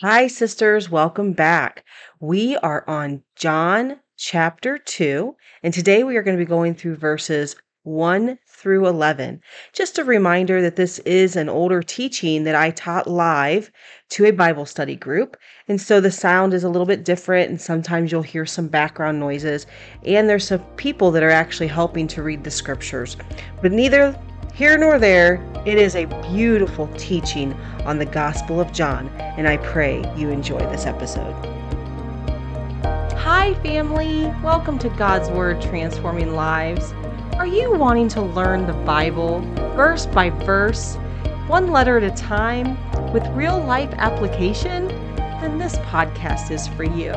Hi, sisters. Welcome back. We are on John chapter 2, and today we are going to be going through verses 1 through 11. Just a reminder that this is an older teaching that I taught live to a Bible study group, and so the sound is a little bit different, and sometimes you'll hear some background noises, and there's some people that are actually helping to read the scriptures. But neither here nor there, it is a beautiful teaching on the Gospel of John, and I pray you enjoy this episode. Hi, family! Welcome to God's Word Transforming Lives. Are you wanting to learn the Bible verse by verse, one letter at a time, with real life application? Then this podcast is for you.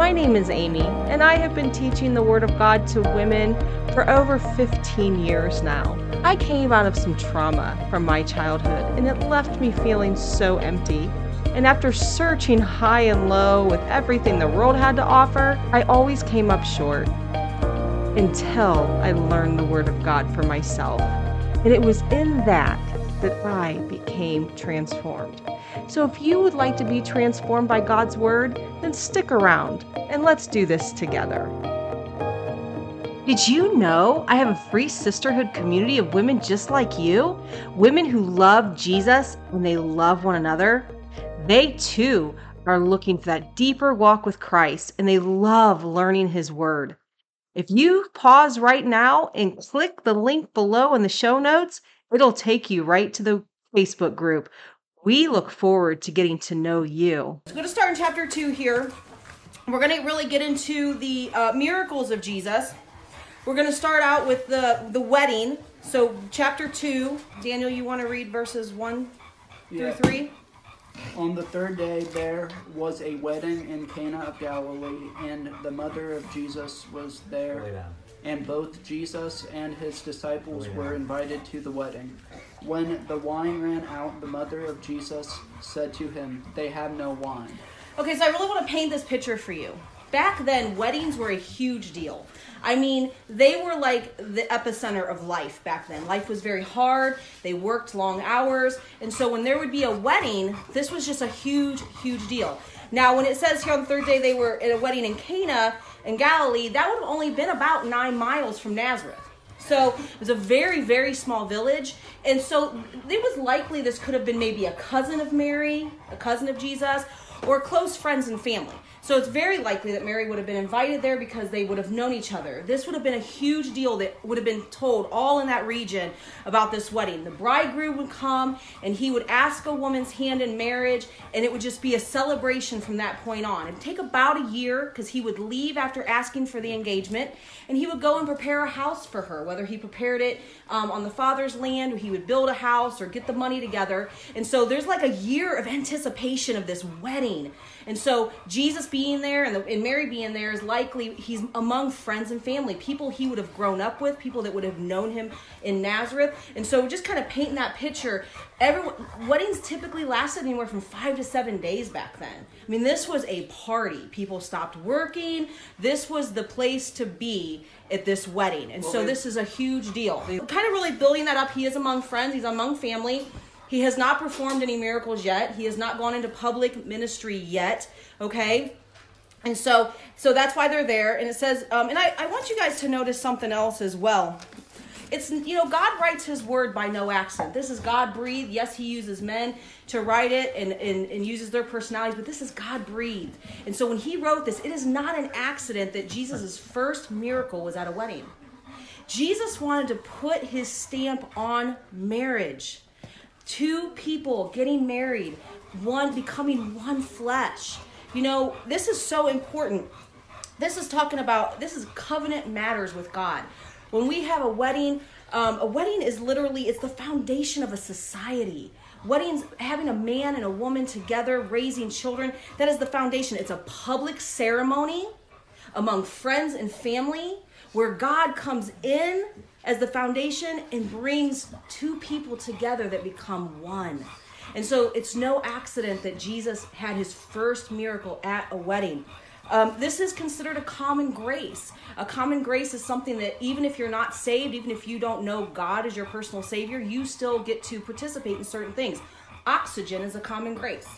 My name is Amy, and I have been teaching the Word of God to women for over 15 years now. I came out of some trauma from my childhood, and it left me feeling so empty. And after searching high and low with everything the world had to offer, I always came up short until I learned the Word of God for myself. And it was in that that I became transformed. So if you would like to be transformed by God's Word, then stick around and let's do this together. Did you know I have a free sisterhood community of women just like you? Women who love Jesus and they love one another. They too are looking for that deeper walk with Christ and they love learning His Word. If you pause right now and click the link below in the show notes, it'll take you right to the Facebook group. We look forward to getting to know you. We're going to start in chapter 2 here. We're going to really get into the uh, miracles of Jesus. We're going to start out with the, the wedding. So, chapter 2, Daniel, you want to read verses 1 Yeah. through 3? On the third day, there was a wedding in Cana of Galilee, and the mother of Jesus was there. And both Jesus and his disciples oh, were invited to the wedding. When the wine ran out, the mother of Jesus said to him, They have no wine. Okay, so I really want to paint this picture for you. Back then, weddings were a huge deal. I mean, they were like the epicenter of life back then. Life was very hard, they worked long hours, and so when there would be a wedding, this was just a huge, huge deal. Now, when it says here on the third day they were at a wedding in Cana in Galilee, that would have only been about nine miles from Nazareth. So it was a very, very small village. And so it was likely this could have been maybe a cousin of Mary, a cousin of Jesus, or close friends and family. So it's very likely that Mary would have been invited there because they would have known each other. This would have been a huge deal that would have been told all in that region about this wedding. The bridegroom would come and he would ask a woman's hand in marriage, and it would just be a celebration from that point on. It would take about a year because he would leave after asking for the engagement, and he would go and prepare a house for her, whether he prepared it um, on the father's land or he would build a house or get the money together. And so there's like a year of anticipation of this wedding. And so Jesus being there and, the, and Mary being there is likely he's among friends and family, people he would have grown up with, people that would have known him in Nazareth. And so just kind of painting that picture. Everyone, weddings typically lasted anywhere from five to seven days back then. I mean, this was a party. People stopped working. This was the place to be at this wedding. And so Well, this is a huge deal. Kind of really building that up. He is among friends, he's among family. He has not performed any miracles yet. He has not gone into public ministry yet. Okay? And so so that's why they're there. And it says, um, and I, I want you guys to notice something else as well. It's you know, God writes his word by no accident. This is God breathed. Yes, he uses men to write it and, and, and uses their personalities, but this is God breathed. And so when he wrote this, it is not an accident that Jesus' first miracle was at a wedding. Jesus wanted to put his stamp on marriage. Two people getting married, one becoming one flesh. You know, this is so important. This is talking about this is covenant matters with God. When we have a wedding, um, a wedding is literally it's the foundation of a society. Weddings, having a man and a woman together, raising children, that is the foundation. It's a public ceremony among friends and family where God comes in as the foundation and brings two people together that become one. And so it's no accident that Jesus had his first miracle at a wedding. Um, this is considered a common grace. A common grace is something that even if you're not saved, even if you don't know God as your personal Savior, you still get to participate in certain things. Oxygen is a common grace.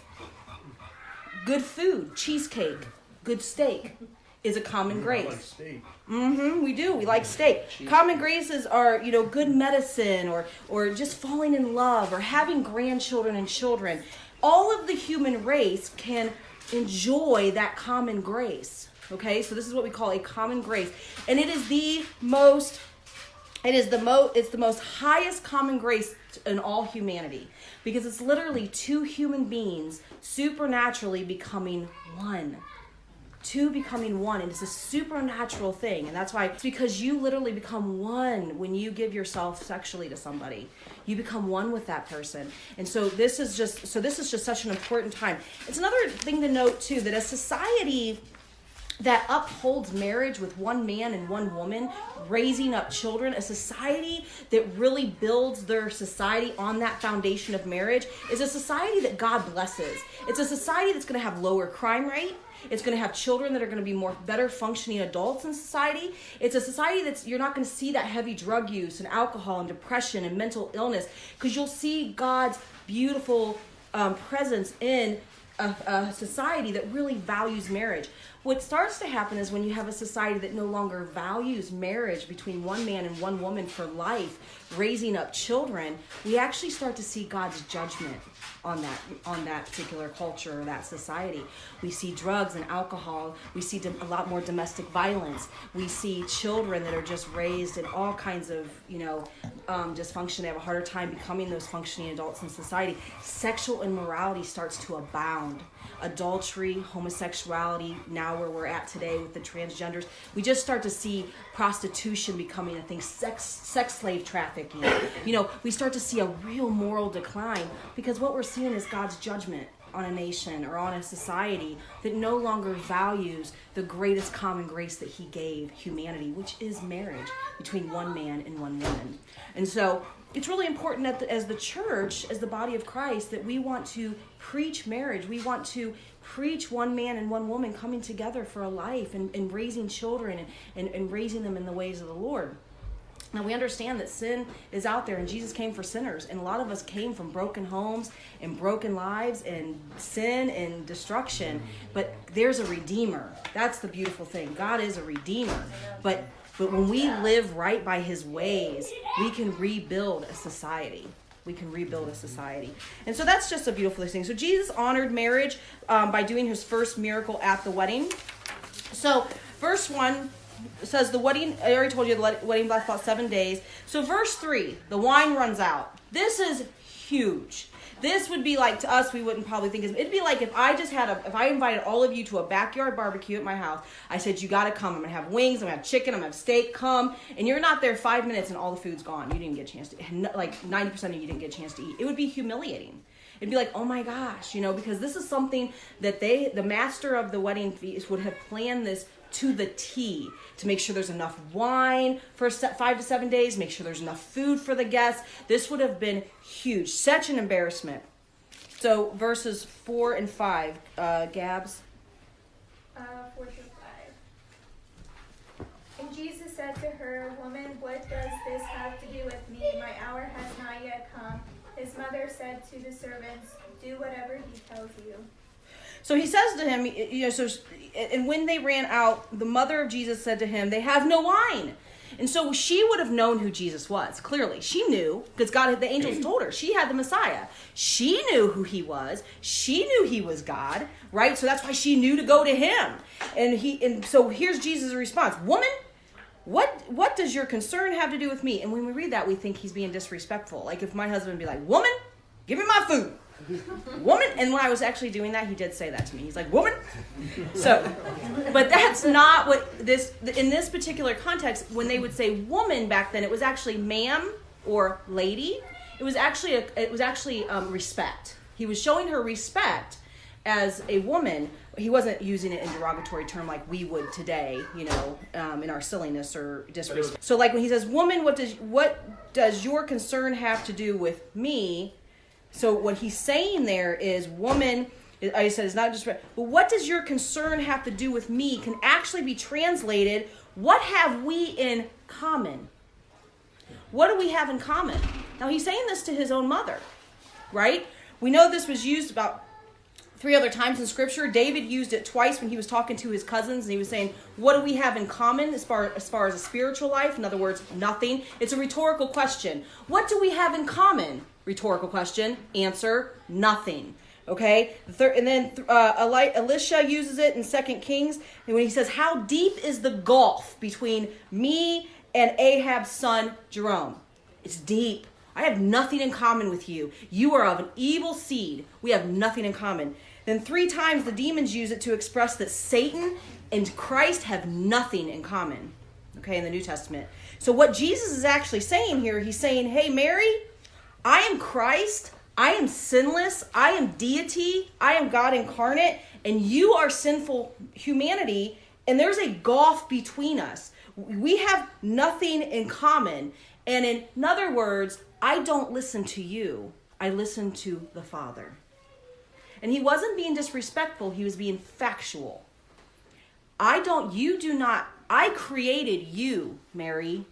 good food, cheesecake, good steak is a common grace. like steak. Mm-hmm. We do. We like steak. Common graces are, you know, good medicine, or or just falling in love, or having grandchildren and children. All of the human race can enjoy that common grace. Okay, so this is what we call a common grace, and it is the most. It is the most. It's the most highest common grace in all humanity because it's literally two human beings supernaturally becoming one two becoming one and it's a supernatural thing and that's why it's because you literally become one when you give yourself sexually to somebody you become one with that person and so this is just so this is just such an important time it's another thing to note too that a society that upholds marriage with one man and one woman, raising up children, a society that really builds their society on that foundation of marriage, is a society that God blesses. It's a society that's going to have lower crime rate. It's going to have children that are going to be more better functioning adults in society. It's a society that's you're not going to see that heavy drug use and alcohol and depression and mental illness because you'll see God's beautiful um, presence in a, a society that really values marriage. What starts to happen is when you have a society that no longer values marriage between one man and one woman for life, raising up children, we actually start to see God's judgment on that on that particular culture or that society. We see drugs and alcohol. We see a lot more domestic violence. We see children that are just raised in all kinds of you know um, dysfunction. They have a harder time becoming those functioning adults in society. Sexual immorality starts to abound adultery, homosexuality, now where we're at today with the transgenders. We just start to see prostitution becoming a thing, sex sex slave trafficking. You know, we start to see a real moral decline because what we're seeing is God's judgment on a nation or on a society that no longer values the greatest common grace that he gave humanity, which is marriage between one man and one woman. And so it's really important the, as the church, as the body of Christ, that we want to preach marriage. We want to preach one man and one woman coming together for a life and, and raising children and, and, and raising them in the ways of the Lord. Now we understand that sin is out there and Jesus came for sinners and a lot of us came from broken homes and broken lives and sin and destruction but there's a redeemer. That's the beautiful thing. God is a redeemer. But but when we live right by his ways, we can rebuild a society. We can rebuild a society. And so that's just a beautiful thing. So Jesus honored marriage um, by doing his first miracle at the wedding. So, verse 1 says the wedding, I already told you the wedding lasts about seven days. So, verse 3, the wine runs out. This is huge. This would be like to us, we wouldn't probably think it'd be like if I just had a if I invited all of you to a backyard barbecue at my house. I said you got to come. I'm gonna have wings. I'm gonna have chicken. I'm gonna have steak. Come, and you're not there five minutes and all the food's gone. You didn't get a chance to like ninety percent of you didn't get a chance to eat. It would be humiliating. It'd be like, oh my gosh, you know, because this is something that they, the master of the wedding feast, would have planned this to the T to make sure there's enough wine for five to seven days, make sure there's enough food for the guests. This would have been huge, such an embarrassment. So verses four and five, uh, Gabs. Uh, four to five. And Jesus said to her, Woman, what does this have to do with me? My hour has not yet come. His mother said to the servants, Do whatever he tells you. So he says to him, you know, so, and when they ran out, the mother of Jesus said to him, They have no wine. And so she would have known who Jesus was, clearly. She knew, because God, the angels mm. told her, she had the Messiah. She knew who he was. She knew he was God, right? So that's why she knew to go to him. And he and so here's Jesus' response. Woman, what what does your concern have to do with me? And when we read that, we think he's being disrespectful. Like if my husband be like, Woman, give me my food woman and when i was actually doing that he did say that to me. He's like woman. So but that's not what this in this particular context when they would say woman back then it was actually ma'am or lady. It was actually a, it was actually um, respect. He was showing her respect as a woman. He wasn't using it in derogatory term like we would today you know um, in our silliness or disrespect. So like when he says woman what does what does your concern have to do with me so what he's saying there is, woman. I said it's not just. But what does your concern have to do with me? Can actually be translated. What have we in common? What do we have in common? Now he's saying this to his own mother, right? We know this was used about three other times in scripture. David used it twice when he was talking to his cousins and he was saying, What do we have in common as far as far as a spiritual life? In other words, nothing. It's a rhetorical question. What do we have in common? Rhetorical question. Answer, nothing. Okay, and then uh, Elisha uses it in Second Kings, and when he says, "How deep is the gulf between me and Ahab's son Joram?" It's deep. I have nothing in common with you. You are of an evil seed. We have nothing in common. Then three times the demons use it to express that Satan and Christ have nothing in common. Okay, in the New Testament. So what Jesus is actually saying here, he's saying, "Hey Mary, I am Christ. I am sinless. I am deity. I am God incarnate, and you are sinful humanity, and there's a gulf between us. We have nothing in common. And in other words, I don't listen to you, I listen to the Father. And he wasn't being disrespectful, he was being factual. I don't, you do not, I created you, Mary.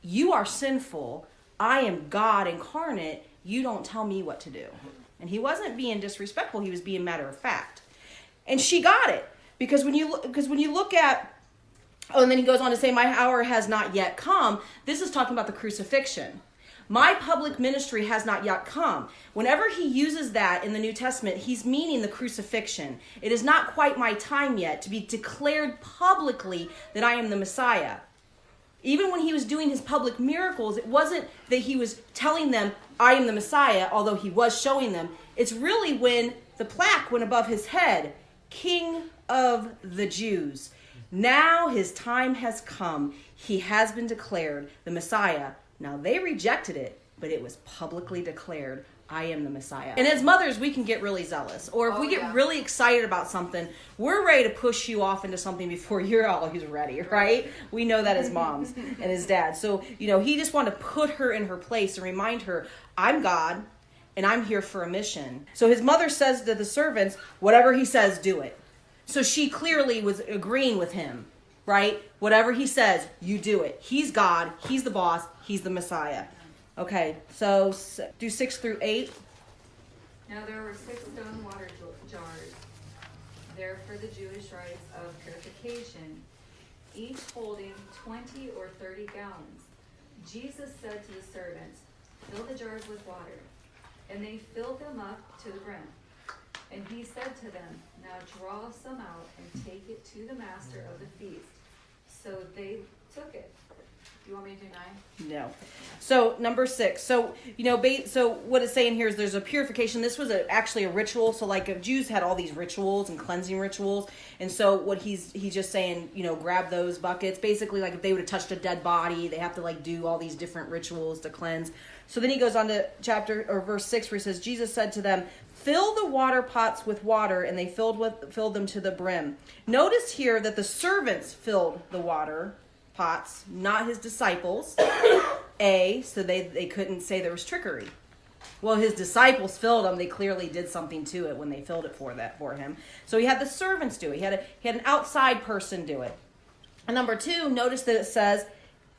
You are sinful. I am God incarnate. You don't tell me what to do. And he wasn't being disrespectful, he was being matter of fact. And she got it. Because when you because when you look at oh and then he goes on to say my hour has not yet come, this is talking about the crucifixion. My public ministry has not yet come. Whenever he uses that in the New Testament, he's meaning the crucifixion. It is not quite my time yet to be declared publicly that I am the Messiah. Even when he was doing his public miracles, it wasn't that he was telling them, I am the Messiah, although he was showing them. It's really when the plaque went above his head King of the Jews. Now his time has come. He has been declared the Messiah. Now they rejected it, but it was publicly declared I am the Messiah. And as mothers, we can get really zealous. Or if oh, we get yeah. really excited about something, we're ready to push you off into something before you're always ready, right? We know that as moms and as dads. So, you know, he just wanted to put her in her place and remind her, I'm God and I'm here for a mission. So his mother says to the servants, whatever he says, do it. So she clearly was agreeing with him, right? Whatever he says, you do it. He's God, he's the boss, he's the Messiah. Okay, so do six through eight. Now there were six stone water jars there for the Jewish rites of purification, each holding 20 or 30 gallons. Jesus said to the servants, Fill the jars with water. And they filled them up to the brim. And he said to them, Now draw some out and take it to the master of the feast. So they took it. You want me to do nine? No. So number six. So you know, so what it's saying here is there's a purification. This was a, actually a ritual. So like Jews had all these rituals and cleansing rituals, and so what he's he's just saying, you know, grab those buckets. Basically, like if they would have touched a dead body, they have to like do all these different rituals to cleanse. So then he goes on to chapter or verse six where he says, Jesus said to them, "Fill the water pots with water," and they filled with filled them to the brim. Notice here that the servants filled the water pots, not his disciples. A, so they, they couldn't say there was trickery. Well, his disciples filled them. They clearly did something to it when they filled it for that for him. So he had the servants do it. He had a, he had an outside person do it. And number two, notice that it says,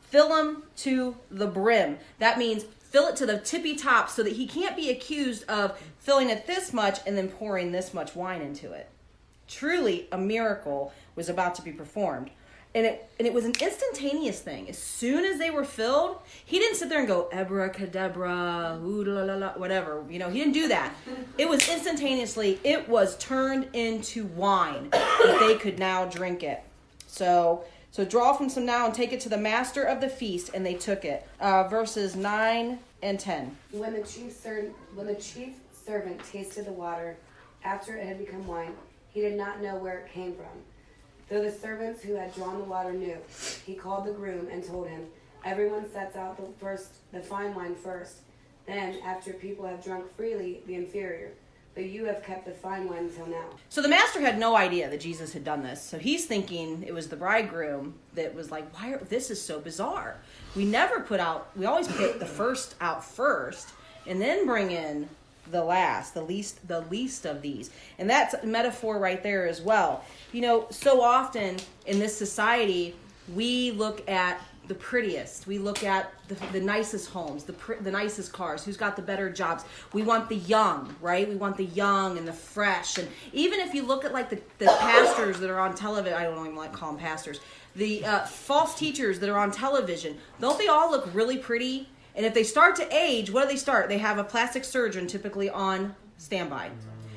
fill them to the brim. That means fill it to the tippy top so that he can't be accused of filling it this much and then pouring this much wine into it. Truly, a miracle was about to be performed and it and it was an instantaneous thing. As soon as they were filled, he didn't sit there and go abracadabra, ooh la la la, whatever. You know, he didn't do that. It was instantaneously. It was turned into wine that they could now drink it. So so draw from some now and take it to the master of the feast, and they took it. Uh, verses nine and ten. When the chief when the chief servant tasted the water after it had become wine, he did not know where it came from Though the servants who had drawn the water knew, he called the groom and told him, Everyone sets out the first the fine wine first, then after people have drunk freely the inferior. But you have kept the fine wine until now. So the master had no idea that Jesus had done this. So he's thinking it was the bridegroom that was like, "Why? Are, this is so bizarre. We never put out. We always put the first out first, and then bring in the last, the least, the least of these. And that's a metaphor right there as well. You know, so often in this society, we look at the prettiest. We look at the, the nicest homes, the the nicest cars. Who's got the better jobs? We want the young, right? We want the young and the fresh. And even if you look at like the, the pastors that are on television, I don't even like call them pastors. The uh, false teachers that are on television, don't they all look really pretty? And if they start to age, what do they start? They have a plastic surgeon typically on standby.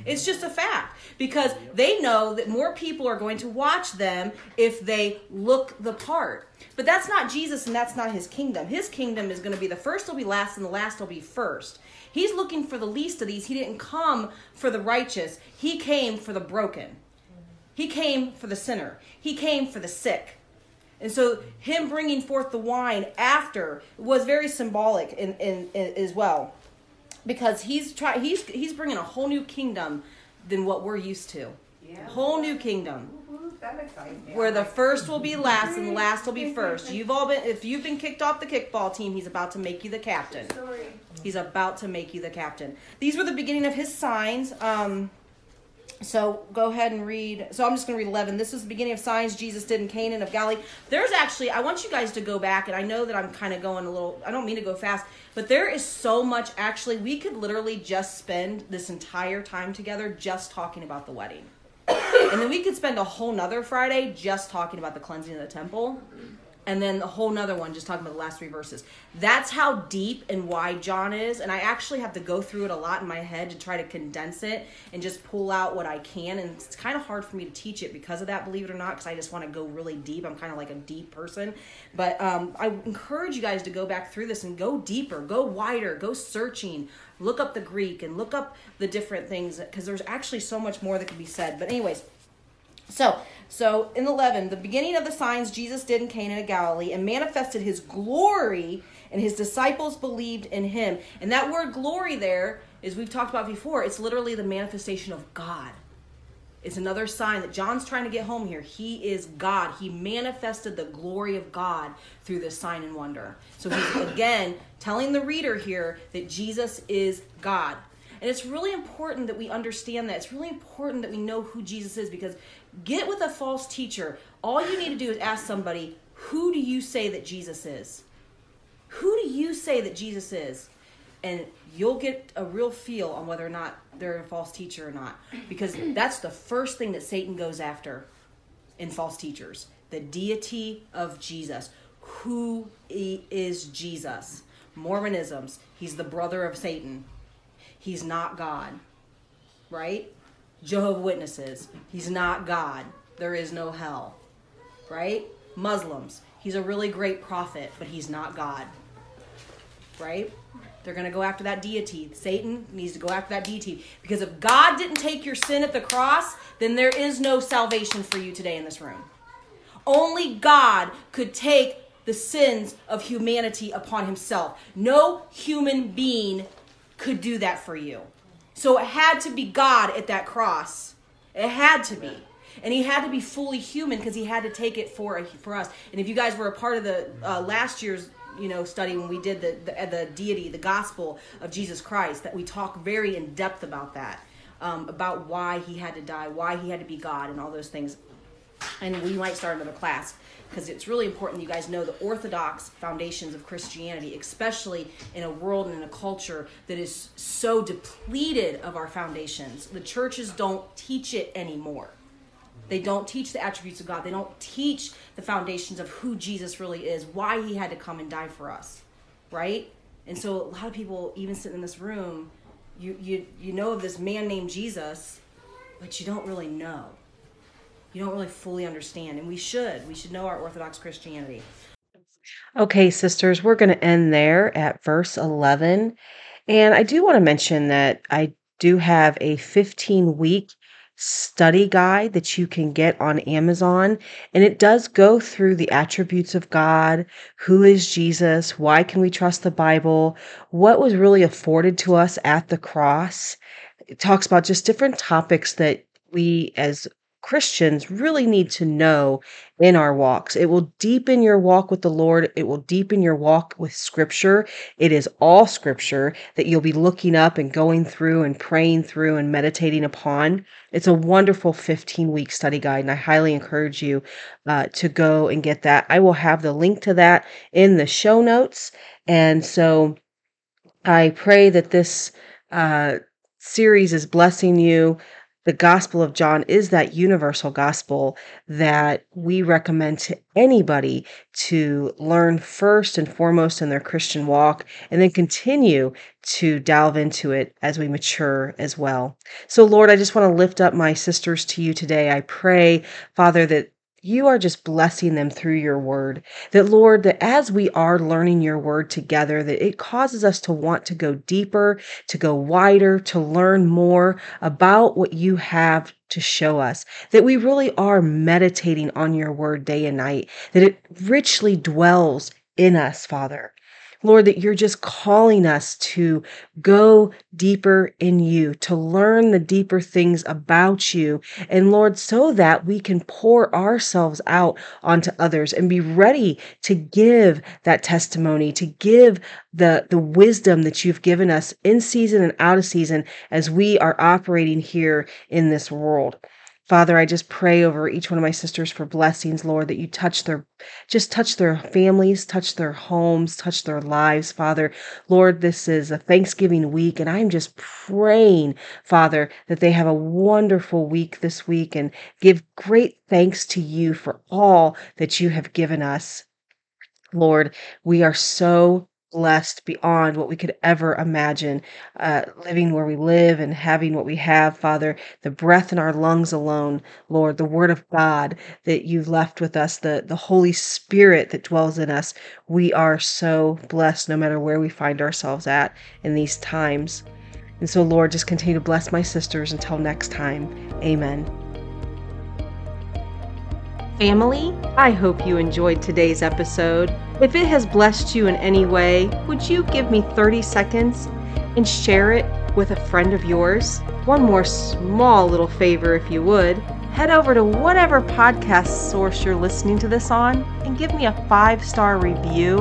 It's just a fact because they know that more people are going to watch them if they look the part. But that's not Jesus and that's not his kingdom. His kingdom is going to be the first will be last and the last will be first. He's looking for the least of these. He didn't come for the righteous, he came for the broken. He came for the sinner. He came for the sick. And so, him bringing forth the wine after was very symbolic in, in, in as well because he's try he's he's bringing a whole new kingdom than what we're used to. Yeah. Whole new kingdom. Where the first will be last and the last will be first. You've all been if you've been kicked off the kickball team, he's about to make you the captain. He's about to make you the captain. These were the beginning of his signs. Um, so go ahead and read. So I'm just going to read 11. This is the beginning of signs Jesus did in Cana of Galilee. There's actually, I want you guys to go back, and I know that I'm kind of going a little, I don't mean to go fast, but there is so much. Actually, we could literally just spend this entire time together just talking about the wedding. and then we could spend a whole nother Friday just talking about the cleansing of the temple and then a whole nother one just talking about the last three verses. That's how deep and wide John is, and I actually have to go through it a lot in my head to try to condense it and just pull out what I can. And it's kind of hard for me to teach it because of that, believe it or not, because I just want to go really deep. I'm kind of like a deep person, but um, I encourage you guys to go back through this and go deeper, go wider, go searching. Look up the Greek and look up the different things because there's actually so much more that can be said. But anyways, so so in 11, the beginning of the signs Jesus did in Cana of Galilee and manifested his glory, and his disciples believed in him. And that word glory there, as we've talked about before, it's literally the manifestation of God. It's another sign that John's trying to get home here. He is God. He manifested the glory of God through this sign and wonder. So he's again telling the reader here that Jesus is God. And it's really important that we understand that. It's really important that we know who Jesus is because get with a false teacher. All you need to do is ask somebody, who do you say that Jesus is? Who do you say that Jesus is? And you'll get a real feel on whether or not they're a false teacher or not. Because that's the first thing that Satan goes after in false teachers the deity of Jesus. Who is Jesus? Mormonisms, he's the brother of Satan. He's not God. Right? Jehovah Witnesses, he's not God. There is no hell. Right? Muslims, he's a really great prophet, but he's not God. Right? They're going to go after that deity. Satan needs to go after that deity. Because if God didn't take your sin at the cross, then there is no salvation for you today in this room. Only God could take the sins of humanity upon himself. No human being could do that for you. So it had to be God at that cross. It had to be. And he had to be fully human because he had to take it for for us. And if you guys were a part of the uh, last year's you know study when we did the, the, the deity, the gospel of Jesus Christ, that we talk very in depth about that, um, about why he had to die, why he had to be God, and all those things. And we might start another class because it's really important you guys know the orthodox foundations of Christianity, especially in a world and in a culture that is so depleted of our foundations. The churches don't teach it anymore. They don't teach the attributes of God. They don't teach the foundations of who Jesus really is, why he had to come and die for us, right? And so a lot of people, even sitting in this room, you you you know of this man named Jesus, but you don't really know you don't really fully understand. And we should. We should know our Orthodox Christianity. Okay, sisters, we're going to end there at verse 11. And I do want to mention that I do have a 15 week study guide that you can get on Amazon. And it does go through the attributes of God. Who is Jesus? Why can we trust the Bible? What was really afforded to us at the cross? It talks about just different topics that we as Christians really need to know in our walks. It will deepen your walk with the Lord. It will deepen your walk with scripture. It is all scripture that you'll be looking up and going through and praying through and meditating upon. It's a wonderful 15 week study guide, and I highly encourage you uh, to go and get that. I will have the link to that in the show notes. And so I pray that this uh, series is blessing you the Gospel of John is that universal gospel that we recommend to anybody to learn first and foremost in their Christian walk and then continue to delve into it as we mature as well. So, Lord, I just want to lift up my sisters to you today. I pray, Father, that you are just blessing them through your word. That, Lord, that as we are learning your word together, that it causes us to want to go deeper, to go wider, to learn more about what you have to show us. That we really are meditating on your word day and night, that it richly dwells in us, Father. Lord, that you're just calling us to go deeper in you, to learn the deeper things about you. And Lord, so that we can pour ourselves out onto others and be ready to give that testimony, to give the, the wisdom that you've given us in season and out of season as we are operating here in this world. Father, I just pray over each one of my sisters for blessings, Lord, that you touch their, just touch their families, touch their homes, touch their lives, Father. Lord, this is a Thanksgiving week, and I'm just praying, Father, that they have a wonderful week this week and give great thanks to you for all that you have given us. Lord, we are so blessed beyond what we could ever imagine. Uh, living where we live and having what we have, Father, the breath in our lungs alone, Lord, the Word of God that you've left with us, the, the Holy Spirit that dwells in us. We are so blessed no matter where we find ourselves at in these times. And so, Lord, just continue to bless my sisters until next time. Amen. Family, I hope you enjoyed today's episode. If it has blessed you in any way, would you give me 30 seconds and share it with a friend of yours? One more small little favor, if you would. Head over to whatever podcast source you're listening to this on and give me a five star review.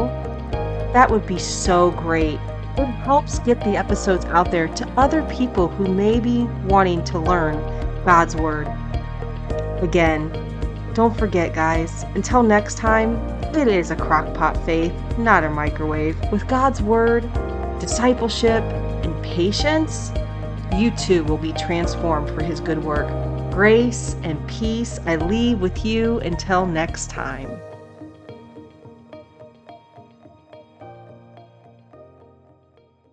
That would be so great. It helps get the episodes out there to other people who may be wanting to learn God's Word. Again, don't forget, guys, until next time, it is a crockpot faith, not a microwave. With God's Word, discipleship, and patience, you too will be transformed for His good work. Grace and peace I leave with you until next time.